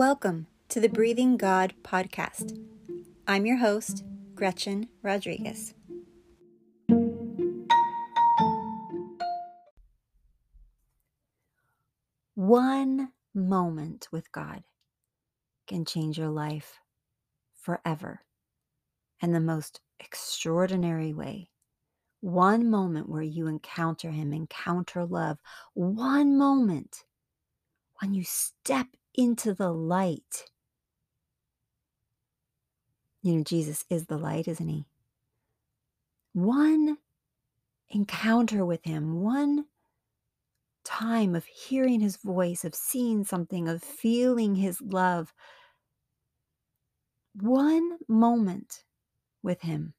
Welcome to the Breathing God podcast. I'm your host, Gretchen Rodriguez. One moment with God can change your life forever in the most extraordinary way. One moment where you encounter Him, encounter love. One moment when you step into the light. You know, Jesus is the light, isn't He? One encounter with Him, one time of hearing His voice, of seeing something, of feeling His love, one moment with Him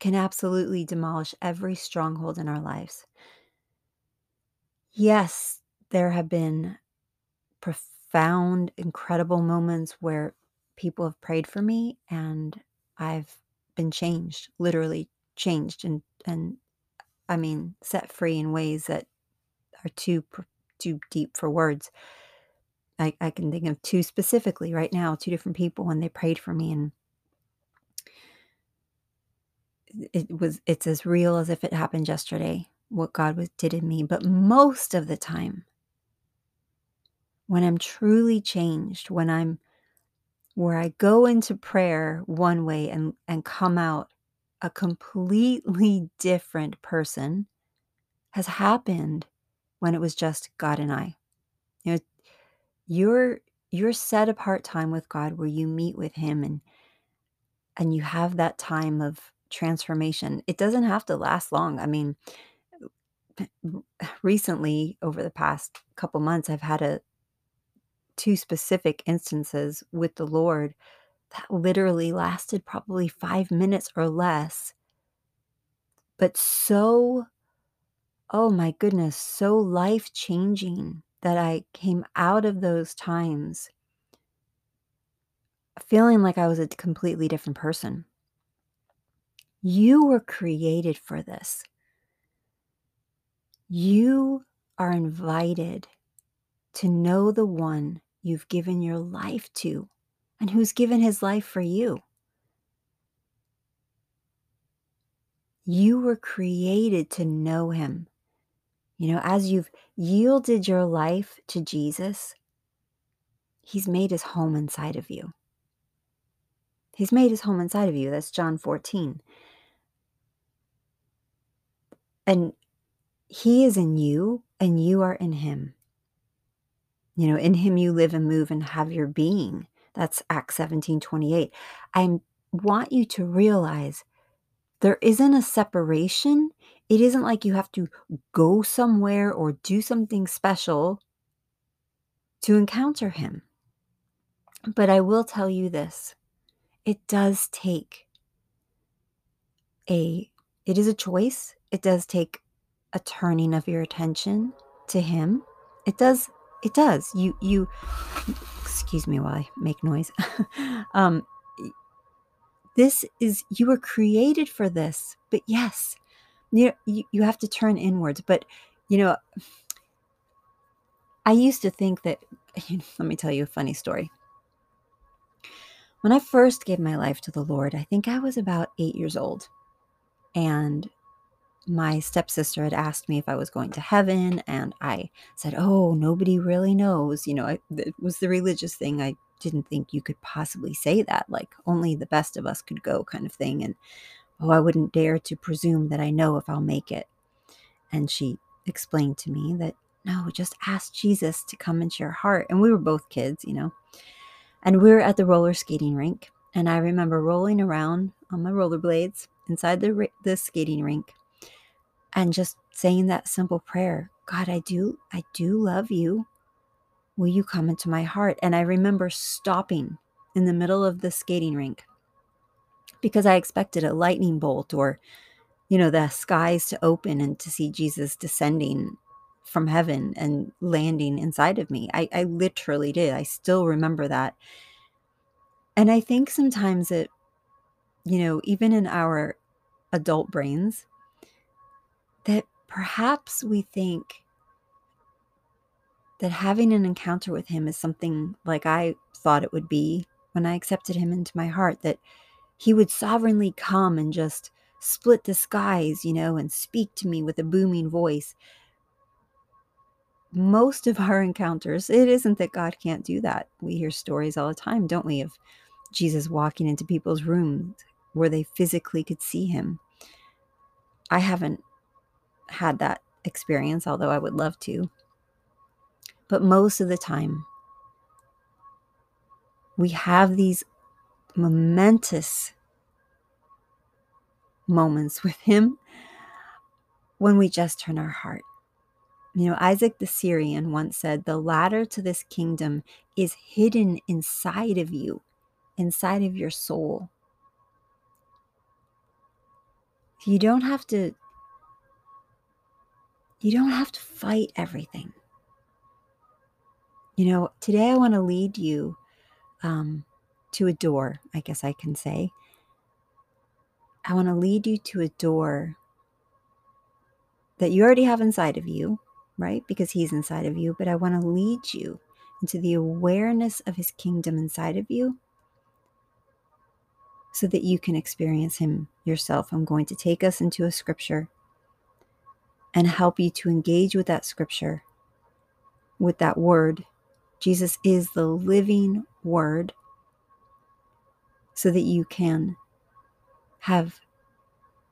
can absolutely demolish every stronghold in our lives. Yes, there have been profound, incredible moments where people have prayed for me and I've been changed, literally changed and and I mean set free in ways that are too too deep for words. I, I can think of two specifically right now, two different people when they prayed for me and it was it's as real as if it happened yesterday what God was did in me. But most of the time, when I'm truly changed, when I'm where I go into prayer one way and, and come out a completely different person has happened when it was just God and I. You know, your your set apart time with God where you meet with him and and you have that time of transformation. It doesn't have to last long. I mean, recently over the past couple months I've had a two specific instances with the Lord that literally lasted probably five minutes or less. But so, oh my goodness, so life changing that I came out of those times feeling like I was a completely different person. You were created for this. You are invited to know the one you've given your life to and who's given his life for you. You were created to know him. You know, as you've yielded your life to Jesus, he's made his home inside of you. He's made his home inside of you. That's John 14. And he is in you, and you are in him. You know, in him you live and move and have your being. That's Acts 17 28. I want you to realize there isn't a separation. It isn't like you have to go somewhere or do something special to encounter him. But I will tell you this it does take a it is a choice. It does take a turning of your attention to him. It does it does. You you excuse me while I make noise. um this is you were created for this. But yes, you, you you have to turn inwards, but you know I used to think that let me tell you a funny story. When I first gave my life to the Lord, I think I was about 8 years old. And my stepsister had asked me if I was going to heaven, and I said, Oh, nobody really knows. You know, I, it was the religious thing. I didn't think you could possibly say that, like only the best of us could go, kind of thing. And oh, I wouldn't dare to presume that I know if I'll make it. And she explained to me that no, just ask Jesus to come into your heart. And we were both kids, you know. And we were at the roller skating rink. And I remember rolling around on my rollerblades inside the, the skating rink and just saying that simple prayer God, I do, I do love you. Will you come into my heart? And I remember stopping in the middle of the skating rink because I expected a lightning bolt or, you know, the skies to open and to see Jesus descending from heaven and landing inside of me. I, I literally did. I still remember that. And I think sometimes it, you know, even in our adult brains, that perhaps we think that having an encounter with him is something like I thought it would be when I accepted him into my heart, that he would sovereignly come and just split the skies, you know, and speak to me with a booming voice. Most of our encounters, it isn't that God can't do that. We hear stories all the time, don't we, of Jesus walking into people's rooms where they physically could see him. I haven't had that experience, although I would love to. But most of the time, we have these momentous moments with Him when we just turn our heart. You know, Isaac the Syrian once said, The ladder to this kingdom is hidden inside of you, inside of your soul. You don't have to you don't have to fight everything. You know, today I want to lead you um, to a door, I guess I can say. I want to lead you to a door that you already have inside of you, right? Because He's inside of you. But I want to lead you into the awareness of His kingdom inside of you so that you can experience Him yourself. I'm going to take us into a scripture and help you to engage with that scripture, with that word. Jesus is the living word so that you can have,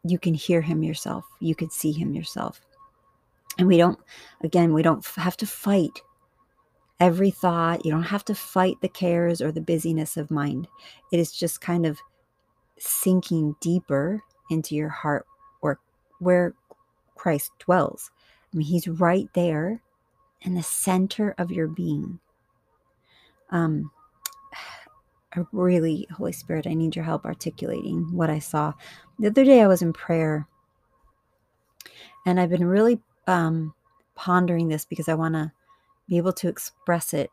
you can hear him yourself, you can see him yourself. And we don't, again, we don't have to fight every thought. You don't have to fight the cares or the busyness of mind. It is just kind of sinking deeper into your heart or where Christ dwells. I mean, He's right there in the center of your being. Um, I really, Holy Spirit, I need your help articulating what I saw. The other day I was in prayer and I've been really um, pondering this because I want to be able to express it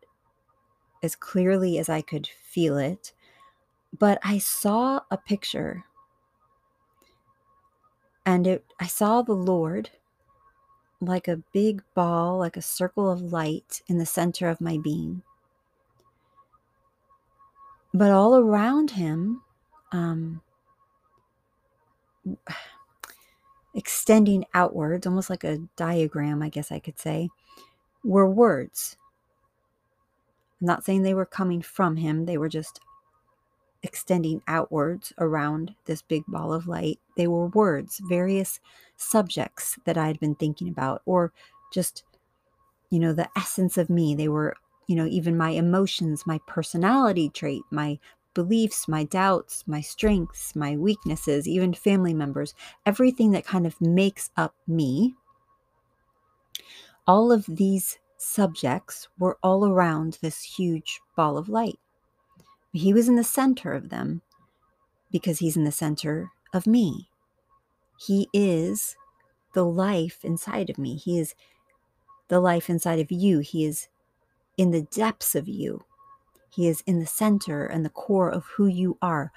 as clearly as I could feel it. But I saw a picture and it I saw the Lord like a big ball, like a circle of light in the center of my being. But all around him, um, extending outwards, almost like a diagram, I guess I could say, were words. I'm not saying they were coming from him, they were just extending outwards around this big ball of light. They were words, various subjects that I had been thinking about, or just, you know, the essence of me. They were, you know, even my emotions, my personality trait, my beliefs, my doubts, my strengths, my weaknesses, even family members, everything that kind of makes up me. All of these subjects were all around this huge ball of light. He was in the center of them because he's in the center of me. He is the life inside of me. He is the life inside of you. He is in the depths of you. He is in the center and the core of who you are,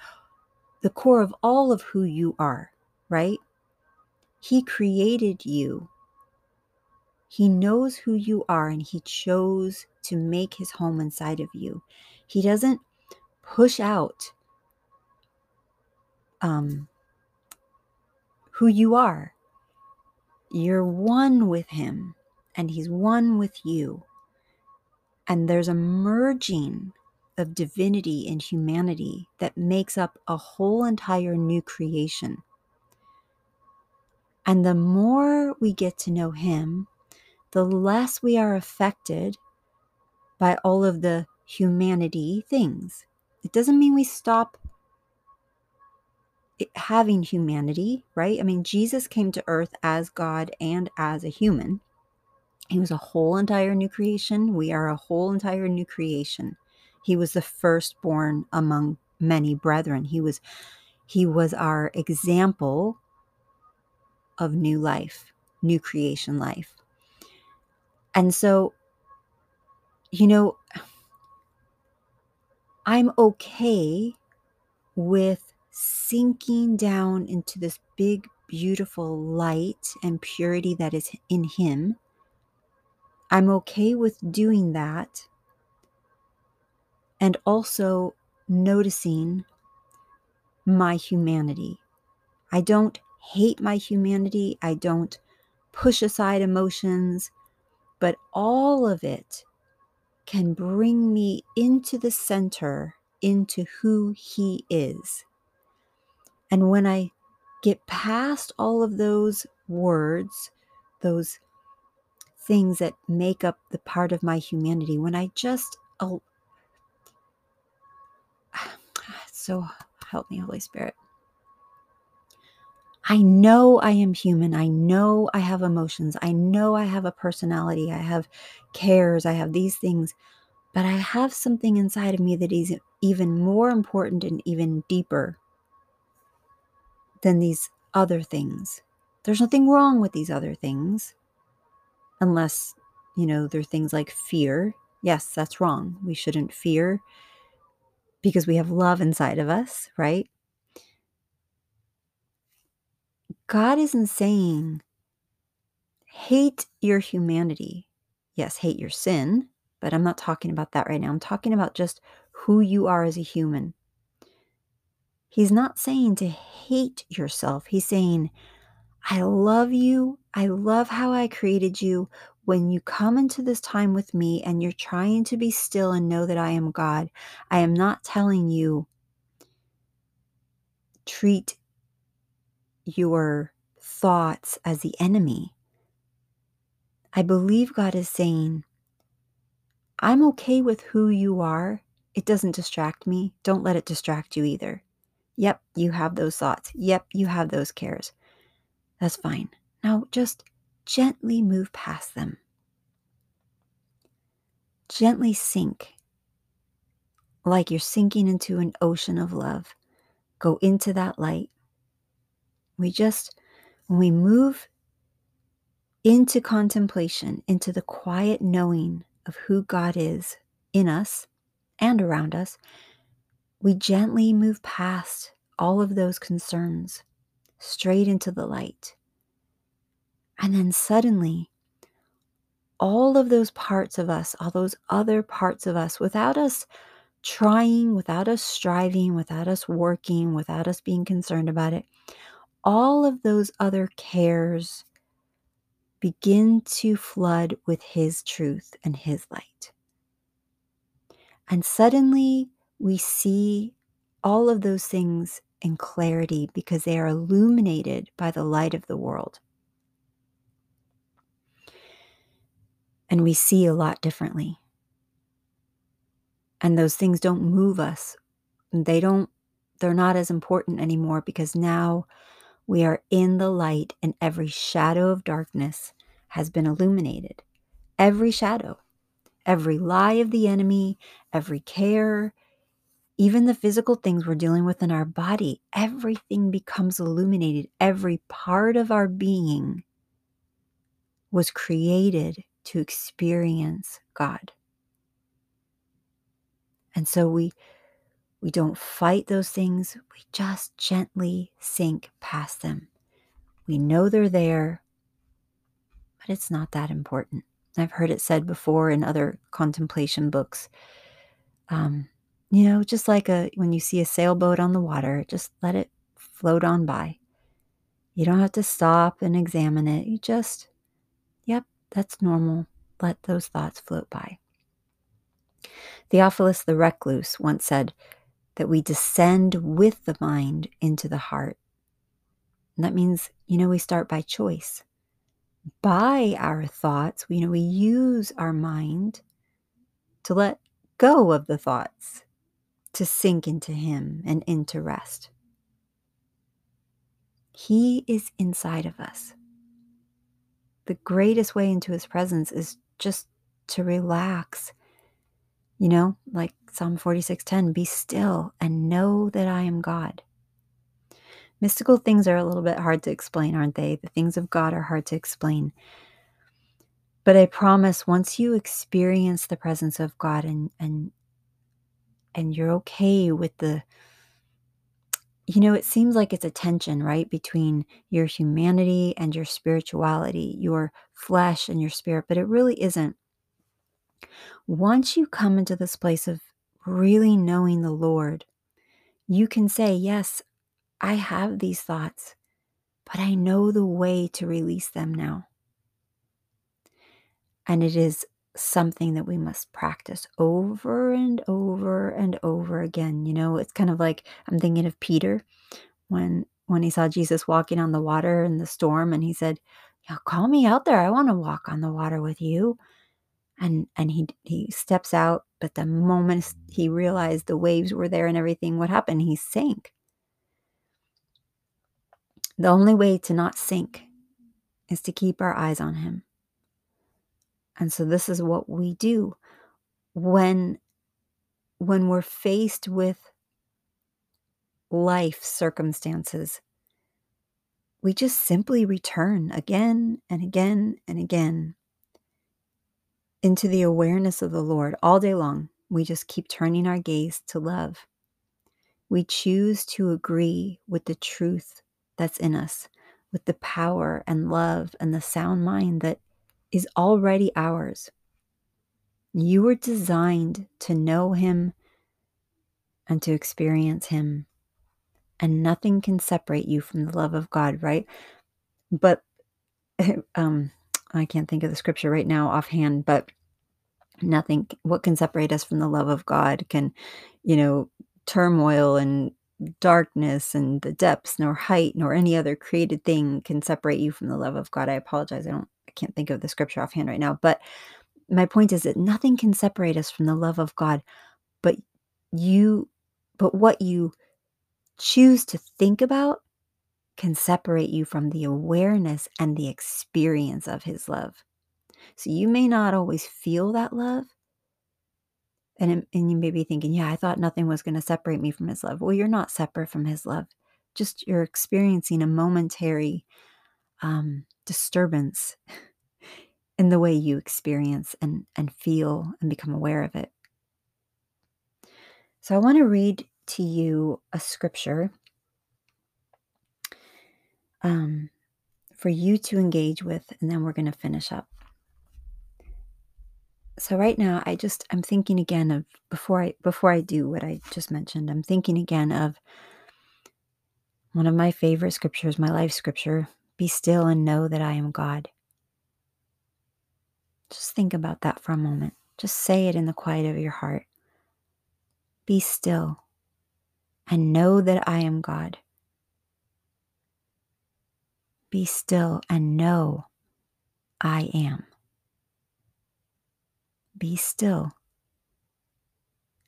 the core of all of who you are, right? He created you. He knows who you are and he chose to make his home inside of you. He doesn't push out um, who you are. You're one with Him, and He's one with you. And there's a merging of divinity and humanity that makes up a whole entire new creation. And the more we get to know Him, the less we are affected by all of the humanity things. It doesn't mean we stop having humanity, right? I mean, Jesus came to earth as God and as a human. He was a whole entire new creation. We are a whole entire new creation. He was the firstborn among many brethren. He was he was our example of new life, new creation life. And so you know, I'm okay with sinking down into this big, beautiful light and purity that is in Him. I'm okay with doing that and also noticing my humanity. I don't hate my humanity. I don't push aside emotions, but all of it can bring me into the center, into who He is. And when I get past all of those words, those things that make up the part of my humanity, when I just, oh, so help me, Holy Spirit. I know I am human. I know I have emotions. I know I have a personality. I have cares. I have these things. But I have something inside of me that is even more important and even deeper than these other things. There's nothing wrong with these other things, unless, you know, they're things like fear. Yes, that's wrong. We shouldn't fear because we have love inside of us, right? God isn't saying hate your humanity. Yes, hate your sin, but I'm not talking about that right now. I'm talking about just who you are as a human. He's not saying to hate yourself. He's saying, I love you. I love how I created you. When you come into this time with me and you're trying to be still and know that I am God, I am not telling you treat your thoughts as the enemy. I believe God is saying, I'm okay with who you are. It doesn't distract me. Don't let it distract you either. Yep, you have those thoughts. Yep, you have those cares. That's fine. Now just gently move past them. Gently sink like you're sinking into an ocean of love. Go into that light. We just, when we move into contemplation, into the quiet knowing of who God is in us and around us, we gently move past all of those concerns straight into the light. And then suddenly, all of those parts of us, all those other parts of us, without us trying, without us striving, without us working, without us being concerned about it, all of those other cares begin to flood with His truth and His light. And suddenly, we see all of those things in clarity because they are illuminated by the light of the world. And we see a lot differently. And those things don't move us. They don't, they're not as important anymore because now we are in the light and every shadow of darkness has been illuminated. Every shadow, every lie of the enemy, every care, even the physical things we're dealing with in our body, everything becomes illuminated. Every part of our being was created to experience God. And so we we don't fight those things, we just gently sink past them. We know they're there, but it's not that important. I've heard it said before in other contemplation books. Um, you know, just like a when you see a sailboat on the water, just let it float on by. You don't have to stop and examine it. You just, yep, that's normal. Let those thoughts float by. Theophilus the Recluse once said that we descend with the mind into the heart. And that means, you know, we start by choice. By our thoughts, you know, we use our mind to let go of the thoughts to sink into Him and into rest. He is inside of us. The greatest way into His presence is just to relax. You know, like Psalm 46:10, be still and know that I am God. Mystical things are a little bit hard to explain, aren't they? The things of God are hard to explain. But I promise once you experience the presence of God and and and you're okay with the you know, it seems like it's a tension, right, between your humanity and your spirituality, your flesh and your spirit, but it really isn't. Once you come into this place of really knowing the Lord, you can say, Yes, I have these thoughts, but I know the way to release them now. And it is something that we must practice over and over and over again. You know, it's kind of like I'm thinking of Peter when when he saw Jesus walking on the water in the storm and he said, "Yeah, call me out there. I want to walk on the water with you." And and he he steps out, but the moment he realized the waves were there and everything, what happened? He sank. The only way to not sink is to keep our eyes on him. And so this is what we do when when we're faced with life circumstances. We just simply return again and again and again into the awareness of the Lord all day long. We just keep turning our gaze to love. We choose to agree with the truth that's in us, with the power and love and the sound mind that is already ours. You were designed to know Him and to experience Him, and nothing can separate you from the love of God, right? But um, I can't think of the scripture right now offhand, but nothing, what can separate us from the love of God can, you know, turmoil and darkness and the depths nor height nor any other created thing can separate you from the love of God. I apologize. I don't I can't think of the scripture offhand right now, but my point is that nothing can separate us from the love of God, but you but what you choose to think about can separate you from the awareness and the experience of his love. So you may not always feel that love, and, and you may be thinking, yeah, I thought nothing was going to separate me from his love. Well, you're not separate from his love. Just you're experiencing a momentary um, disturbance in the way you experience and, and feel and become aware of it. So I want to read to you a scripture um, for you to engage with, and then we're going to finish up. So right now i just i'm thinking again of before i before i do what i just mentioned i'm thinking again of one of my favorite scriptures my life scripture be still and know that i am god. Just think about that for a moment. Just say it in the quiet of your heart. Be still and know that i am god be still and know i am be still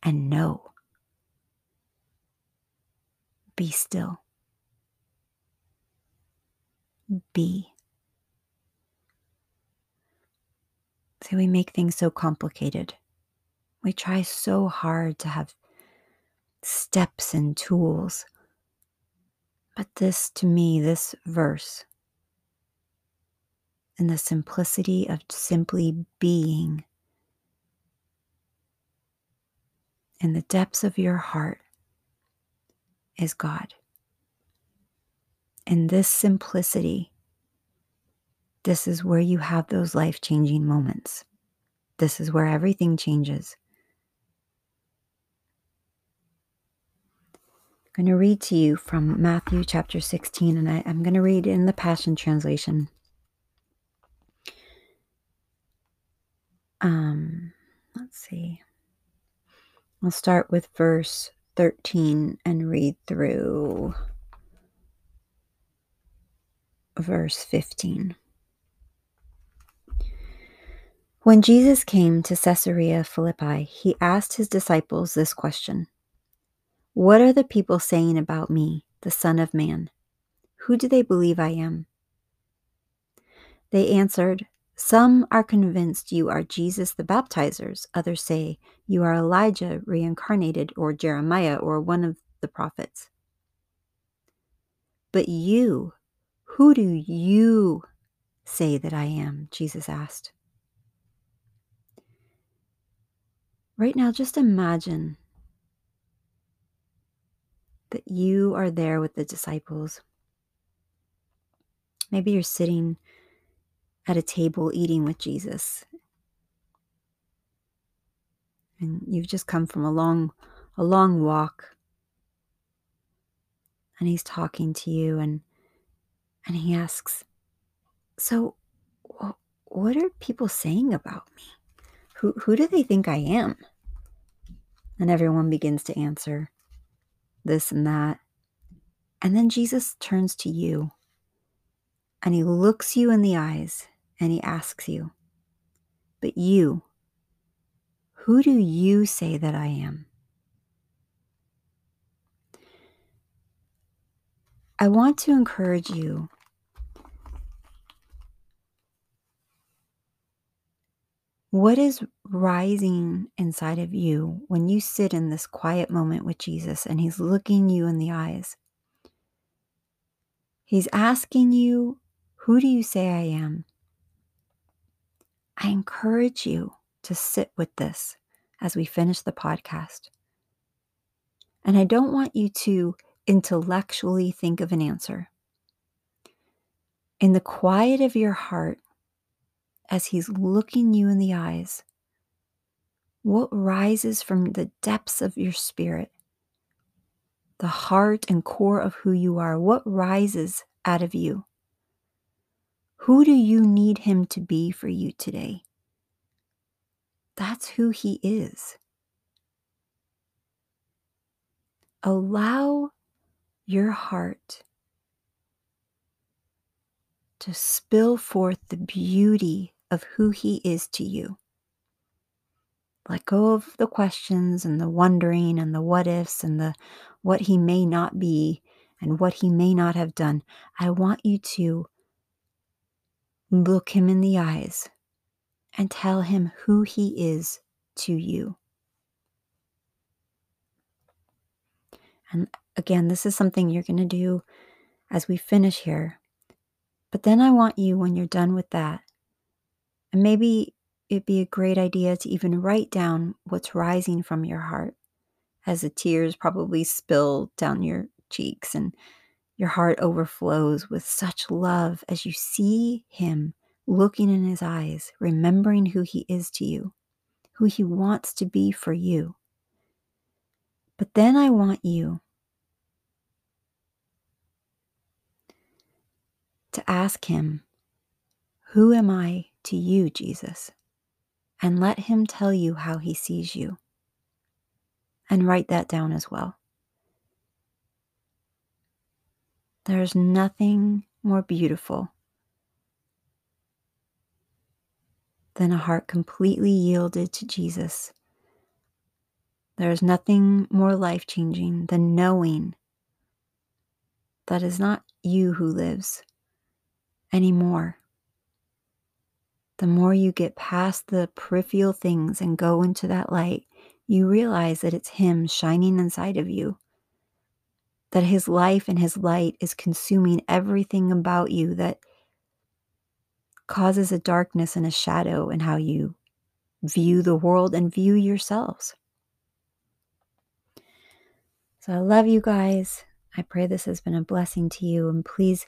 and know. Be still. Be. See, we make things so complicated. We try so hard to have steps and tools. But this, to me, this verse, and the simplicity of simply being in the depths of your heart is God. In this simplicity, this is where you have those life changing moments. This is where everything changes. I'm going to read to you from Matthew chapter 16, and I, am going to read in the Passion Translation. Um, let's see. I'll start with verse 13 and read through verse 15. When Jesus came to Caesarea Philippi, he asked his disciples this question What are the people saying about me, the Son of Man? Who do they believe I am? They answered, some are convinced you are Jesus the baptizers. Others say you are Elijah reincarnated, or Jeremiah, or one of the prophets. But you, who do you say that I am? Jesus asked. Right now, just imagine that you are there with the disciples. Maybe you're sitting at a table eating with Jesus. and you've just come from a long a long walk. And he's talking to you and and he asks so what are people saying about me? Who who do they think i am? And everyone begins to answer this and that. And then jesus turns to you and he looks you in the eyes and he asks you but you who do you say that i am I want to encourage you What is rising inside of you when you sit in this quiet moment with Jesus and He's looking you in the eyes? He's asking you, Who do you say I am? I encourage you to sit with this as we finish the podcast. And I don't want you to intellectually think of an answer. In the quiet of your heart, as He's looking you in the eyes, what rises from the depths of your spirit, the heart and core of who you are, what rises out of you? Who do you need Him to be for you today? That's who He is. Allow your heart to spill forth the beauty of who He is to you. Let go of the questions and the wondering and the what ifs and the what He may not be and what He may not have done. I want you to look Him in the eyes and tell Him who He is to you. And again, this is something you're going to do as we finish here. But then I want you, when you're done with that, and maybe it'd be a great idea to even write down what's rising from your heart as the tears probably spill down your cheeks and your heart overflows with such love as you see him looking in his eyes, remembering who he is to you, who he wants to be for you. But then I want you to ask Him, Who am I to you, Jesus? And let Him tell you how He sees you. And write that down as well. There's nothing more beautiful than a heart completely yielded to Jesus. There is nothing more life changing than knowing that is not you who lives, anymore. The more you get past the peripheral things and go into that light, you realize that it's Him shining inside of you. That His life and His light is consuming everything about you that causes a darkness and a shadow in how you view the world and view yourselves. So I love you guys. I pray this has been a blessing to you. And please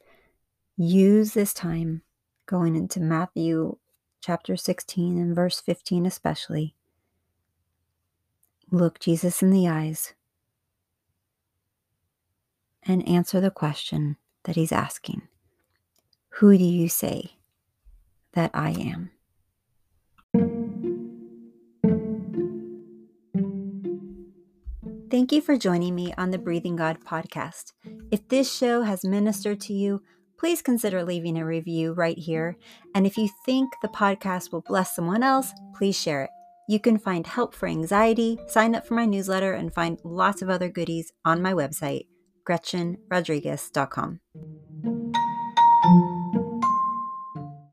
use this time going into Matthew chapter 16 and verse 15, especially. Look Jesus in the eyes and answer the question that he's asking Who do you say that I am? Thank you for joining me on the Breathing God podcast. If this show has ministered to you, please consider leaving a review right here. And if you think the podcast will bless someone else, please share it. You can find help for anxiety, sign up for my newsletter, and find lots of other goodies on my website, GretchenRodriguez.com.